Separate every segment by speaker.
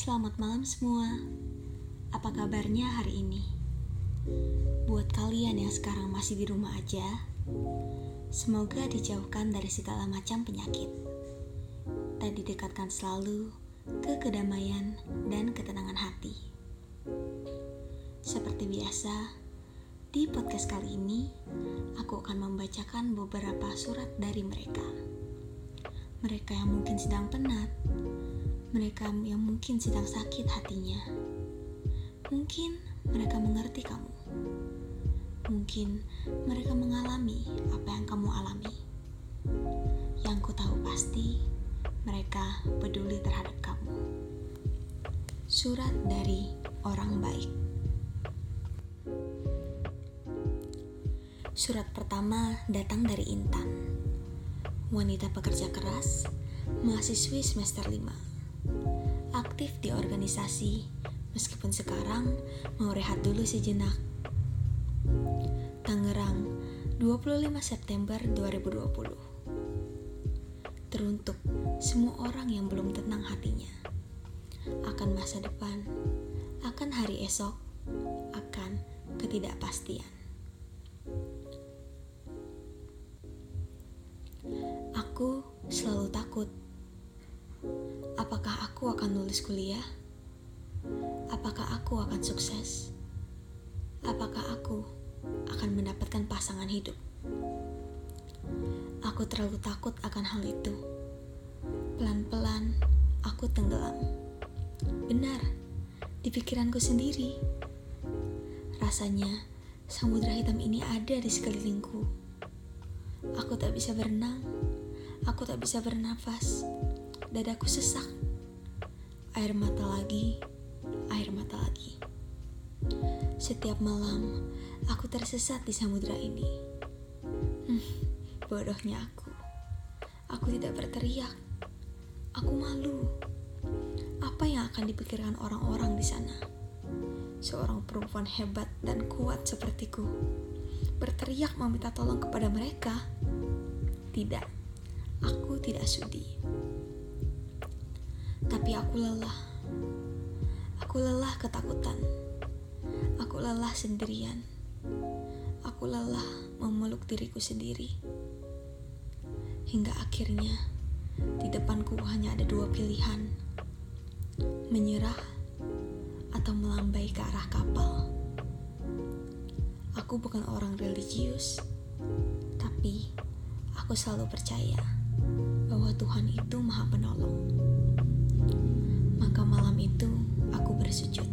Speaker 1: Selamat malam semua. Apa kabarnya hari ini? Buat kalian yang sekarang masih di rumah aja, semoga dijauhkan dari segala macam penyakit dan didekatkan selalu ke kedamaian dan ketenangan hati. Seperti biasa, di podcast kali ini aku akan membacakan beberapa surat dari mereka. Mereka yang mungkin sedang penat, mereka yang mungkin sedang sakit hatinya. Mungkin mereka mengerti kamu. Mungkin mereka mengalami apa yang kamu alami. Yang ku tahu pasti, mereka peduli terhadap kamu. Surat dari orang baik. Surat pertama datang dari Intan. Wanita pekerja keras, mahasiswi semester 5. Aktif di organisasi, meskipun sekarang mau rehat dulu sejenak. Tangerang, 25 September 2020. Teruntuk semua orang yang belum tenang hatinya akan masa depan, akan hari esok, akan ketidakpastian. Aku selalu takut. Apakah aku akan lulus kuliah? Apakah aku akan sukses? Apakah aku akan mendapatkan pasangan hidup? Aku terlalu takut akan hal itu. Pelan-pelan aku tenggelam. Benar, di pikiranku sendiri. Rasanya samudra hitam ini ada di sekelilingku Aku tak bisa berenang. Aku tak bisa bernafas. Dadaku sesak. Air mata lagi, air mata lagi. Setiap malam, aku tersesat di samudera ini. Hmm, bodohnya aku. Aku tidak berteriak. Aku malu. Apa yang akan dipikirkan orang-orang di sana? Seorang perempuan hebat dan kuat sepertiku berteriak meminta tolong kepada mereka? Tidak, aku tidak sudi. Tapi aku lelah. Aku lelah ketakutan. Aku lelah sendirian. Aku lelah memeluk diriku sendiri. Hingga akhirnya, di depanku hanya ada dua pilihan. Menyerah atau melambai ke arah kapal. Aku bukan orang religius, tapi aku selalu percaya bahwa Tuhan itu Maha Penolong. Maka malam itu aku bersujud.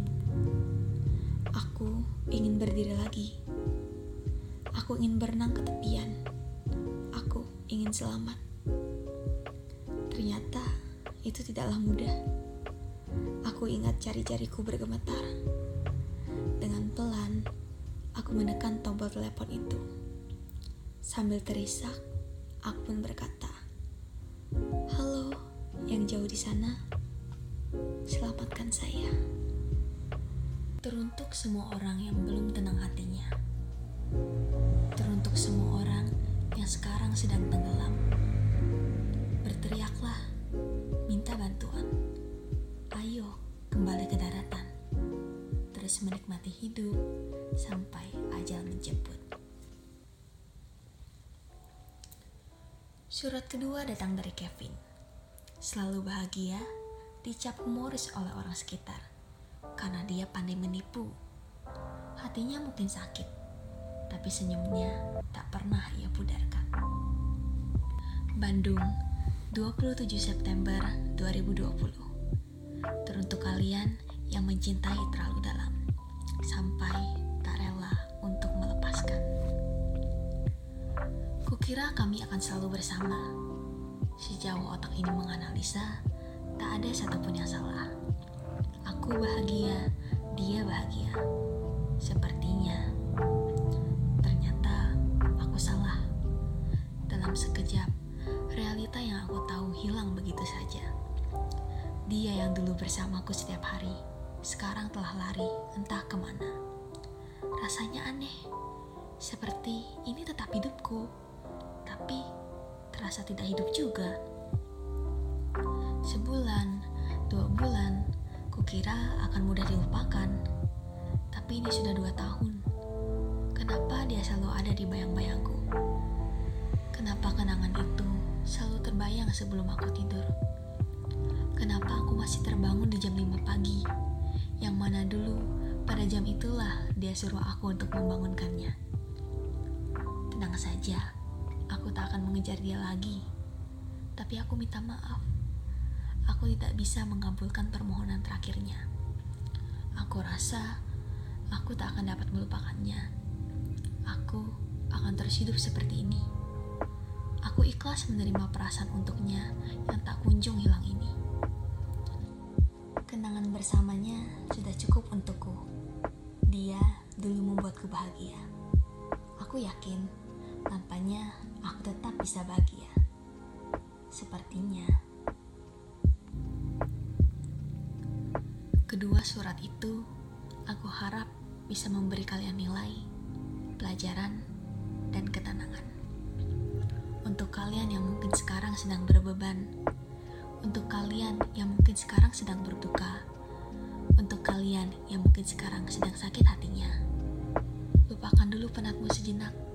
Speaker 1: Aku ingin berdiri lagi. Aku ingin berenang ke tepian. Aku ingin selamat. Ternyata itu tidaklah mudah. Aku ingat jari-jariku bergemetar. Dengan pelan, Aku menekan tombol telepon itu. Sambil terisak, aku pun berkata, "Halo, yang jauh di sana, selamatkan saya." Teruntuk semua orang yang belum tenang hatinya. Teruntuk semua orang yang sekarang sedang tenggelam. Berteriaklah, minta bantuan. Ayo kembali ke daratan. Terus menikmati hidup sampai ajal menjemput. Surat kedua datang dari Kevin. Selalu bahagia, dicap humoris oleh orang sekitar karena dia pandai menipu. Hatinya mungkin sakit, tapi senyumnya tak pernah ia pudarkan. Bandung, 27 September 2020. Teruntuk kalian yang mencintai terlalu dalam sampai Kukira kami akan selalu bersama. Sejauh otak ini menganalisa, tak ada satupun yang salah. Aku bahagia, dia bahagia. Sepertinya, ternyata aku salah. Dalam sekejap, realita yang aku tahu hilang begitu saja. Dia yang dulu bersamaku setiap hari, sekarang telah lari entah ke mana. Rasanya aneh, seperti ini tetap hidupku tapi terasa tidak hidup juga. Sebulan, dua bulan, kira akan mudah dilupakan, tapi ini sudah dua tahun. Kenapa dia selalu ada di bayang-bayangku? Kenapa kenangan itu selalu terbayang sebelum aku tidur? Kenapa aku masih terbangun di jam 5 pagi? Yang mana dulu pada jam itulah dia suruh aku untuk membangunkannya. Tenang saja, aku tak akan mengejar dia lagi. Tapi aku minta maaf. Aku tidak bisa mengabulkan permohonan terakhirnya. Aku rasa aku tak akan dapat melupakannya. Aku akan terus hidup seperti ini. Aku ikhlas menerima perasaan untuknya yang tak kunjung hilang ini. Kenangan bersamanya sudah cukup untukku. Dia dulu membuatku bahagia. Aku yakin tanpanya aku tetap bisa bahagia. Sepertinya. Kedua surat itu, aku harap bisa memberi kalian nilai, pelajaran, dan ketenangan. Untuk kalian yang mungkin sekarang sedang berbeban untuk kalian yang mungkin sekarang sedang berduka, untuk kalian yang mungkin sekarang sedang sakit hatinya, lupakan dulu penatmu sejenak.